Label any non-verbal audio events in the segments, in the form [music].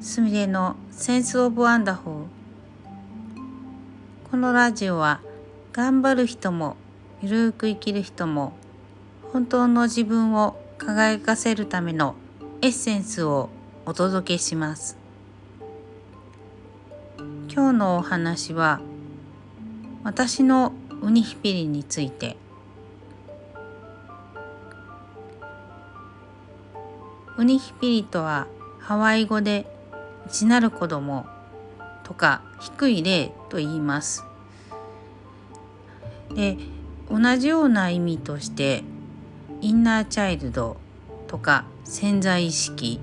すみれの Sense of Wonderful。このラジオは頑張る人もゆるく生きる人も本当の自分を輝かせるためのエッセンスをお届けします。今日のお話は私のウニヒピリについて。ウニヒピリとはハワイ語で内なる子供とか低い霊と言います。で同じような意味としてインナーチャイルドとか潜在意識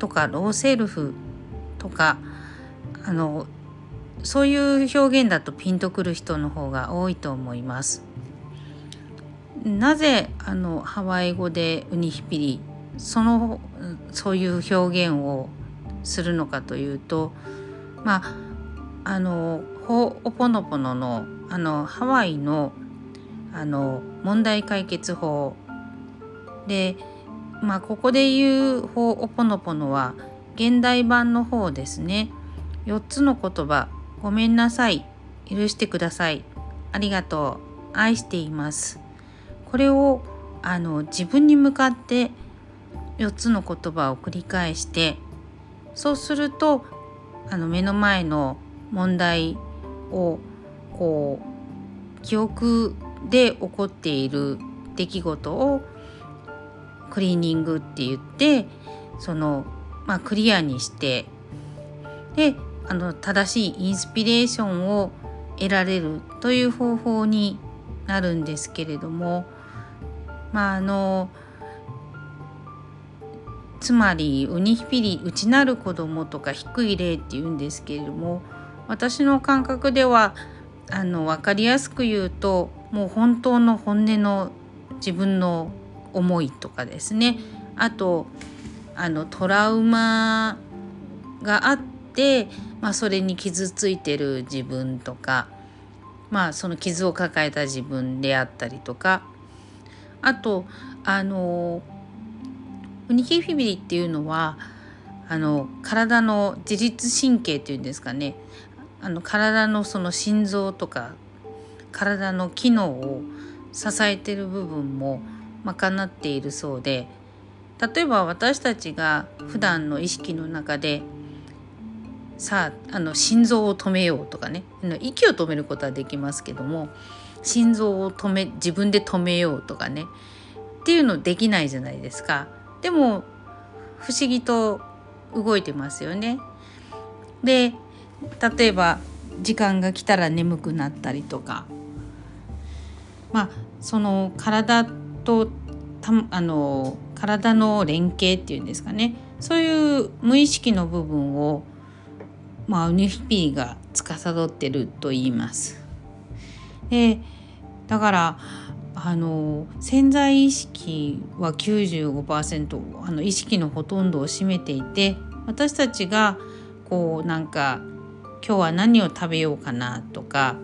とかローセルフとかあのそういう表現だとピンとくる人の方が多いと思います。なぜあのハワイ語でウニヒピリそのそういう表現をするのかというとまああのホオポノポノのあのハワイのあの問題解決法。でまあここで言うホオポノポノは現代版の方ですね。4つの言葉。ごめんなさい。許してください。ありがとう。愛しています。これをあの自分に向かって4つの言葉を繰り返してそうするとあの目の前の問題をこう記憶で起こっている出来事をクリーニングって言ってその、まあ、クリアにしてであの正しいインスピレーションを得られるという方法になるんですけれどもまああのつまりウニヒピリ内なる子供とか低い霊っていうんですけれども私の感覚ではあの分かりやすく言うともう本当の本音の自分の思いとかですね。あとあのトラウマがあって、まあ、それに傷ついてる自分とかまあその傷を抱えた自分であったりとか。あとあのウニヒフィビリっていうのはあの体の自律神経っていうんですかね。あの体のその心臓とか体の機能を支えてる部分も賄っているそうで例えば私たちが普段の意識の中でさああの心臓を止めようとかね。息を止めることはできますけども心臓を止め自分で止めようとかね。っていうのできないじゃないですか。でも不思議と動いてますよね。で例えば時間が来たら眠くなったりとかまあその体とたあの体の連携っていうんですかねそういう無意識の部分をまあウニヒピーが司ってると言います。でだからあの潜在意識は95%あの意識のほとんどを占めていて私たちがこうなんか今日は何を食べようかなとか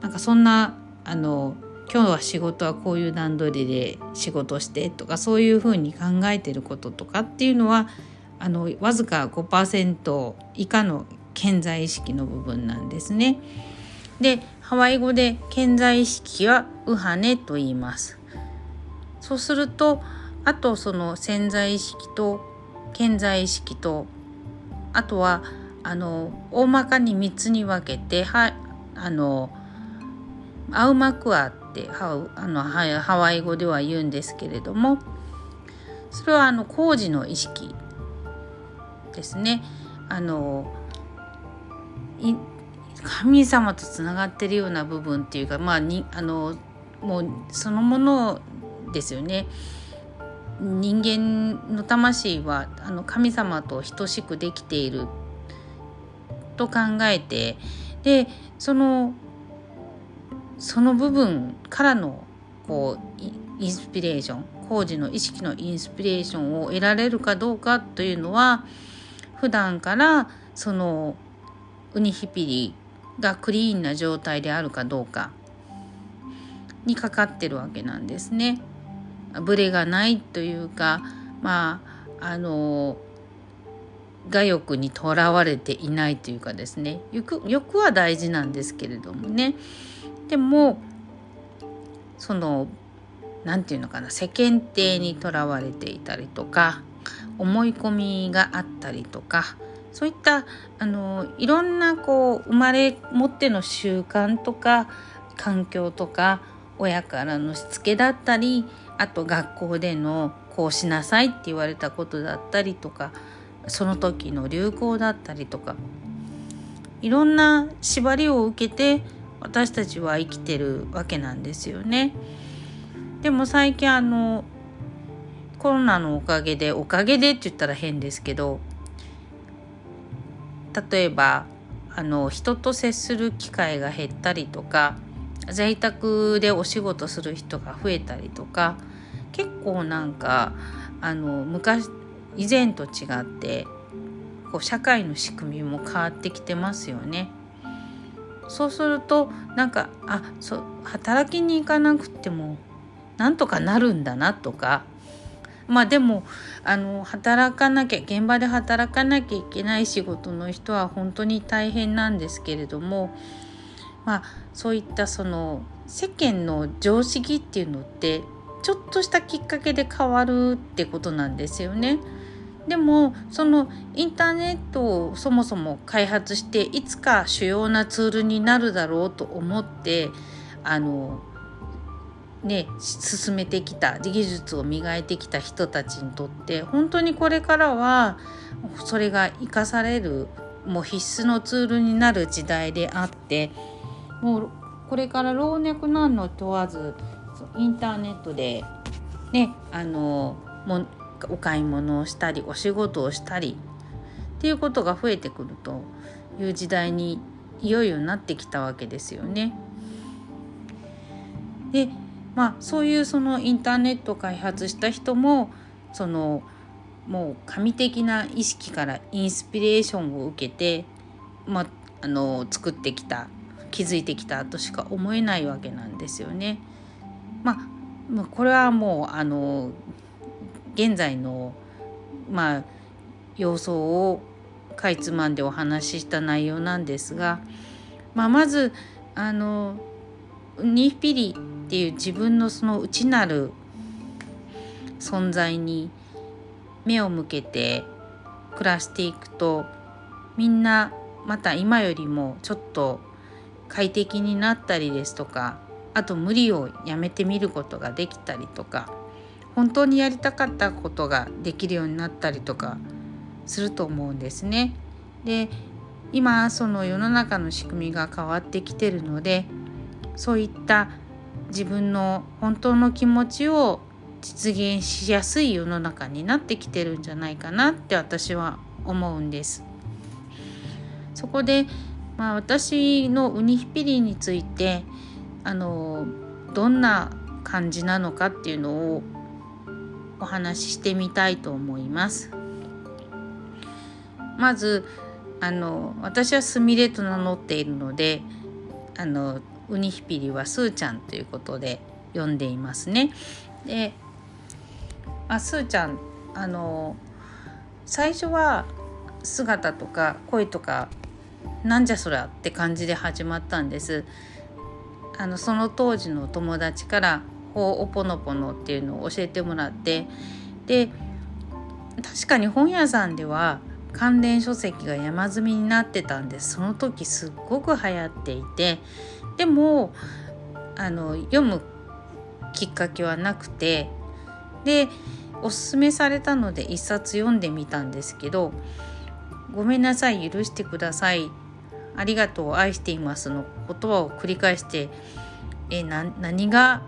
なんかそんなあの今日は仕事はこういう段取りで仕事してとかそういうふうに考えてることとかっていうのはあのわずか5%以下の潜在意識の部分なんですね。でハワイ語で潜在意識はウハネと言います。そうするとあとその潜在意識と潜在意識とあとはあの大まかに3つに分けてはあのアウマクアってハあのハワイ語では言うんですけれどもそれはあの工事の意識ですね。あの神様とつながってるような部分っていうかまあにあのもうそのものですよね。人間の魂はあの神様と等しくできていると考えてでそのその部分からのこうインスピレーション工事の意識のインスピレーションを得られるかどうかというのは普段からそのウニヒピリがクリーンな状態であるかどうかにかかってるわけなんですね。ブレがないというかまああの我欲にとらわれていないというかですね欲欲は大事なんですけれどもねでもその何て言うのかな世間体にとらわれていたりとか思い込みがあったりとかそういったあのいろんなこう生まれ持っての習慣とか環境とか親からのしつけだったりあと学校でのこうしなさいって言われたことだったりとかその時の流行だったりとかいろんな縛りを受けて私たちは生きてるわけなんですよね。でも最近あのコロナのおかげでおかげでって言ったら変ですけど例えばあの人と接する機会が減ったりとか在宅でお仕事する人が増えたりとか結構なんかあの昔以前と違ってこう社会の仕組みも変わってきてますよね。そうするとなんかあそ働きに行かなくてもなんとかなるんだなとかまあでもあの働かなきゃ現場で働かなきゃいけない仕事の人は本当に大変なんですけれどもまあそういったその世間の常識っていうのってちょっとしたきっかけで変わるってことなんですよね。でもそのインターネットをそもそも開発していつか主要なツールになるだろうと思ってあのね進めてきた技術を磨いてきた人たちにとって本当にこれからはそれが生かされるもう必須のツールになる時代であってもうこれから老若男女問わずインターネットでねあのもお買い物をしたりお仕事をしたりっていうことが増えてくるという時代にいよいよなってきたわけですよね。でまあそういうそのインターネットを開発した人もそのもう神的な意識からインスピレーションを受けて、まあ、あの作ってきた気づいてきたとしか思えないわけなんですよね。まあ、これはもうあの現在のまあ様相をかいつまんでお話しした内容なんですが、まあ、まずあのニーピリっていう自分のその内なる存在に目を向けて暮らしていくとみんなまた今よりもちょっと快適になったりですとかあと無理をやめてみることができたりとか本当にやりたかったことができるようになったりとかすると思うんですね。で今その世の中の仕組みが変わってきてるのでそういった自分の本当の気持ちを実現しやすい世の中になってきてるんじゃないかなって私は思うんです。そこでまあ、私のウニヒピリについてあのどんな感じなのかっていうのをお話ししてみたいと思います。まずあの私はすみれと名乗っているのであのウニヒピリはスーちゃんということで呼んでいますね。であスーちゃんあの最初は姿とか声とかなんじゃそりゃって感じで始まったんです。あのその当時の友達から「ほうおぽのぽの」っていうのを教えてもらって。で確かに本屋さんでは関連書籍が山積みになってたんです。その時すっごく流行っていて。でもあの読むきっかけはなくてでおすすめされたので一冊読んでみたんですけど「ごめんなさい許してくださいありがとう愛していますの言葉を繰り返してえな何が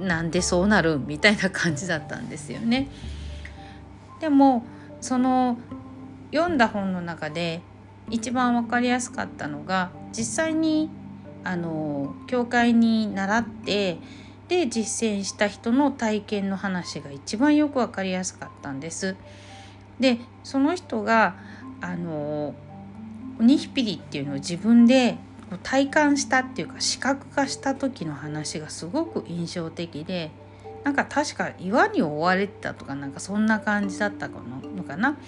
なんでそうなるみたいな感じだったんですよね。でもその読んだ本の中で一番分かりやすかったのが実際にあの教会に習ってで実践した人の体験の話が一番よく分かりやすかったんです。でその人があのニヒピリっていうのを自分で体感したっていうか視覚化した時の話がすごく印象的でなんか確か岩に覆われてたとかなんかそんな感じだったのかな。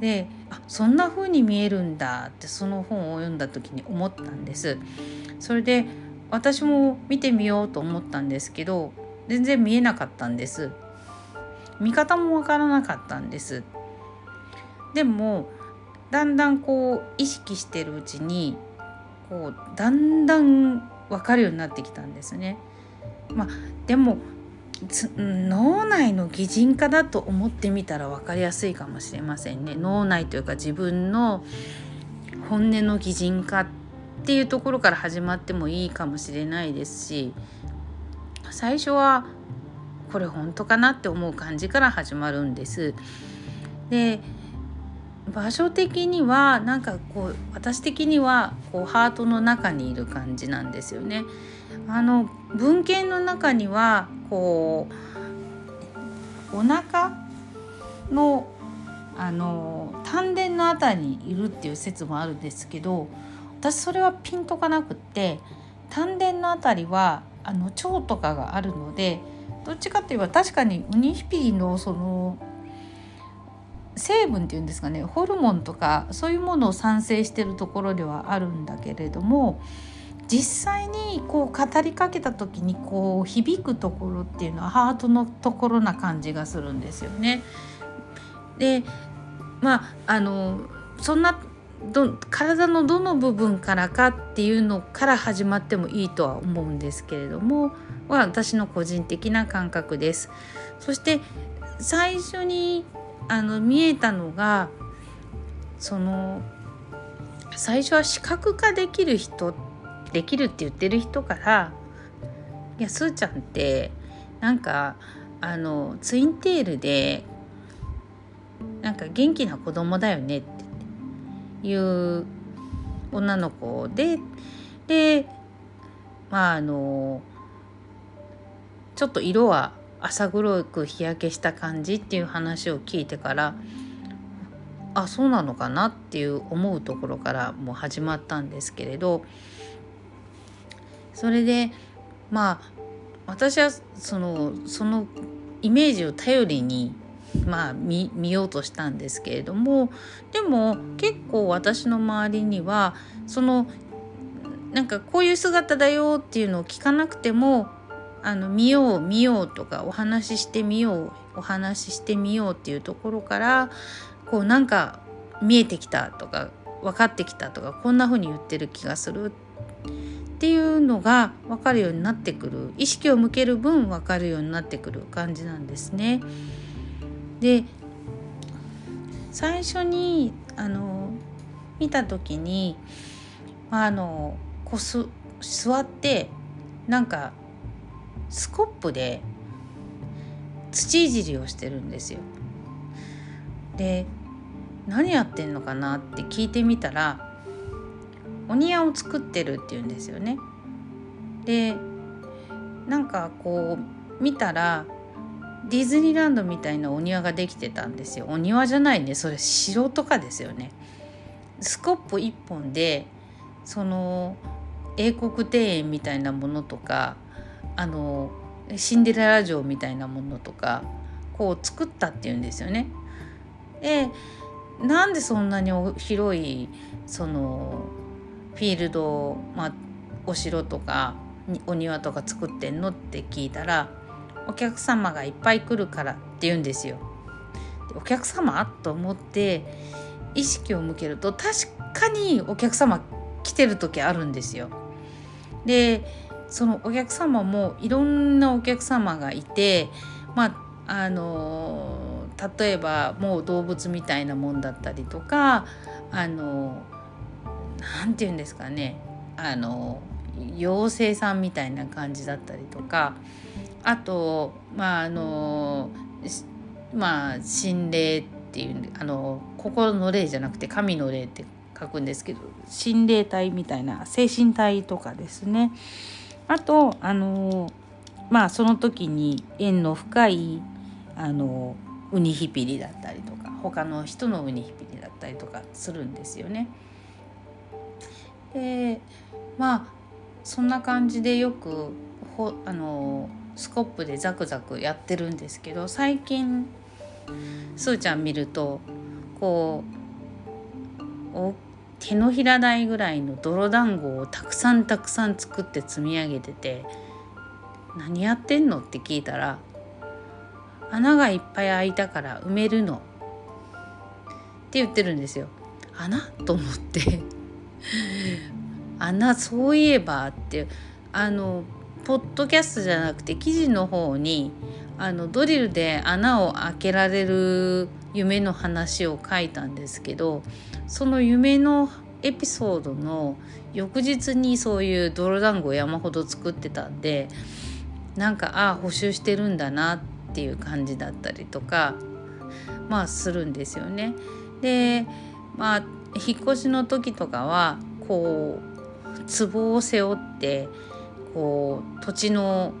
であそんな風に見えるんだってその本を読んだ時に思ったんです。それで私も見てみようと思ったんですけど全然見えなかったんです見方もわからなかったんですでもだんだんこう意識してるうちにこうだんだん分かるようになってきたんですね。まあ、でも脳内の擬人化だと思ってみたら分かりやすいかもしれませんね。脳内というか自分の本音の擬人化っていうところから始まってもいいかもしれないですし最初はこれ本当かなって思う感じから始まるんです。で場所的にはなんかこう私的にはこうハートの中にいる感じなんですよね。あの文献の中にはこうお腹のあの丹田の辺りにいるっていう説もあるんですけど私それはピンとかなくって丹田の辺りはあの腸とかがあるのでどっちかっていえば確かにウニヒピリのその成分っていうんですかねホルモンとかそういうものを産生してるところではあるんだけれども実際にこう語りかけた時にこう響くところっていうのはハートのところな感じがするんですよね。でまああのそんなど体のどの部分からかっていうのから始まってもいいとは思うんですけれどもは私の個人的な感覚です。そして最初にあの見えたのがその最初は視覚化できる人ってできるって言ってる人から「いやすーちゃんってなんかあのツインテールでなんか元気な子供だよね」っていう女の子ででまああのちょっと色は浅黒く日焼けした感じっていう話を聞いてからあそうなのかなっていう思うところからもう始まったんですけれどそれでまあ私はそのそのイメージを頼りにまあ見見ようとしたんですけれどもでも結構私の周りにはそのなんかこういう姿だよっていうのを聞かなくてもあの見よう見ようとかお話ししてみようお話ししてみようっていうところからこうなんか見えてきたとか分かってきたとかこんな風に言ってる気がするっっていうのが分かるようになってくる意識を向ける分分かるようになってくる感じなんですね。で最初にあの見た時にあのこす座ってなんかスコップで土いじりをしてるんですよ。で何やってんのかなって聞いてみたらお庭を作ってるって言うんですよね。でなんかこう見たらディズニーランドみたいなお庭ができてたんですよ。お庭じゃないねそれ城とかですよね。スコップ1本でその英国庭園みたいなものとかあのシンデレラ城みたいなものとかこう作ったっていうんですよね。でなんでそんなに広いそのフィールド、まあ、お城とかお庭とか作ってんのって聞いたらお客様がいっぱい来るからって言うんですよ。お客様と思って意識を向けると確かにお客様来てる時あるんですよ。でそのお客様もいろんなお客様がいてまああの例えばもう動物みたいなもんだったりとかあの何て言うんですかね。あの妖精さんみたいな感じだったりとか。あとまああのまあ心霊っていうあの心の霊じゃなくて神の霊って書くんですけど心霊体みたいな精神体とかですね。あとあのまあその時に縁の深いあのウニヒピリだったりとか他の人のウニヒピリだったりとかするんですよね。でまあそんな感じでよくほあのスコップでザクザクやってるんですけど最近すーちゃん見るとこう手のひら台ぐらいの泥団子をたくさんたくさん作って積み上げてて「何やってんの?」って聞いたら「穴がいっぱい開いたから埋めるの」って言ってるんですよ。穴？と思って [laughs] 穴そういえばってあのポッドキャストじゃなくて記事の方にあのドリルで穴を開けられる夢の話を書いたんですけどその夢のエピソードの翌日にそういう泥団子を山ほど作ってたんでなんかああ補修してるんだなっていう感じだったりとかまあするんですよね。でまあ引っ越しの時とかはこう壺を背負ってこう土地の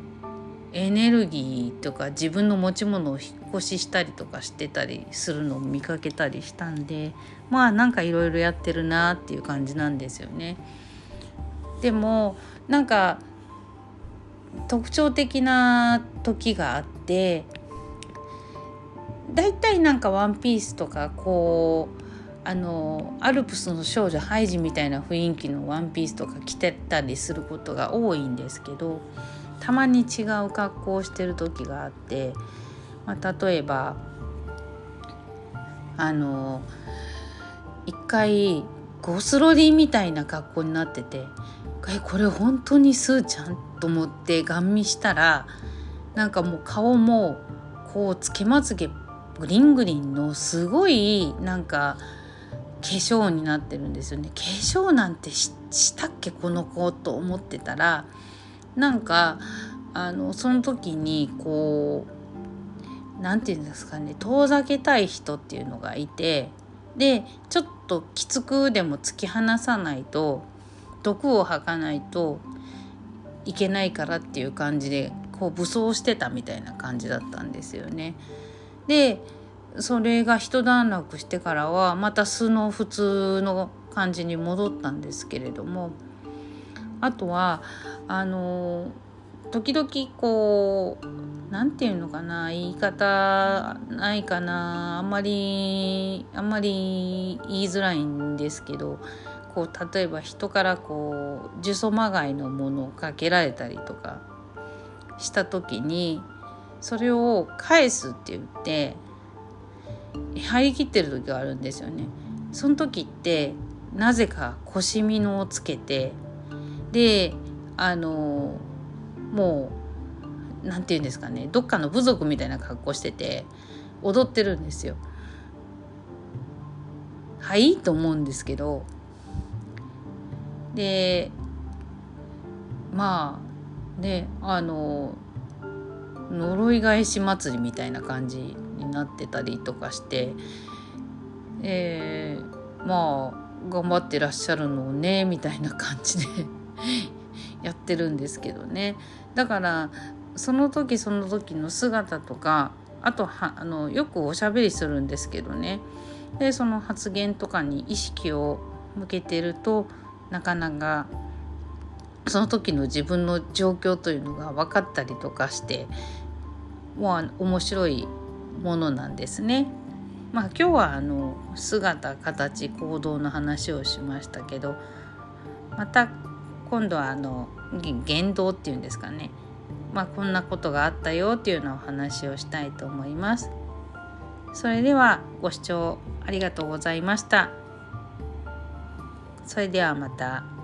エネルギーとか自分の持ち物を引っ越ししたりとかしてたりするのを見かけたりしたんでまあなんかいろいろやってるなっていう感じなんですよね。でもなんか特徴的な時があってだいたいなんかワンピースとかこうあのアルプスの少女ハイジみたいな雰囲気のワンピースとか着てたりすることが多いんですけどたまに違う格好をしてる時があって、まあ、例えばあの一回ゴスロリみたいな格好になっててえこれ本当にスーちゃんと思ってガン見したらなんかもう顔もこうつけまつげグリングリンのすごいなんか化粧になってるんですよね化粧なんてしたっけこの子と思ってたらなんかあのその時にこう何て言うんですかね遠ざけたい人っていうのがいてでちょっときつくでも突き放さないと毒を吐かないといけないからっていう感じでこう武装してたみたいな感じだったんですよね。でそれが一段落してからはまた素の普通の感じに戻ったんですけれどもあとはあの時々こう何て言うのかな言い方ないかなあんまりあんまり言いづらいんですけどこう例えば人からこう呪詛まがいのものをかけられたりとかした時にそれを返すって言って張り切ってる時があるんですよね。その時ってなぜか腰みのをつけてであのもう何て言うんですかねどっかの部族みたいな格好してて踊ってるんですよ。はい？と思うんですけどでまあねあの呪い返し祭りみたいな感じになってたりとかして、えー、まあ頑張ってらっしゃるのねみたいな感じで [laughs] やってるんですけどね。だからその時その時の姿とかあとはあのよくおしゃべりするんですけどね。でその発言とかに意識を向けてるとなかなかその時の自分の状況というのが分かったりとかしてもう面白いものなんですね。まあ今日はあの姿形行動の話をしましたけどまた今度はあの言動っていうんですかねまあこんなことがあったよっていうのをお話をしたいと思います。それではご視聴ありがとうございました。それではまた。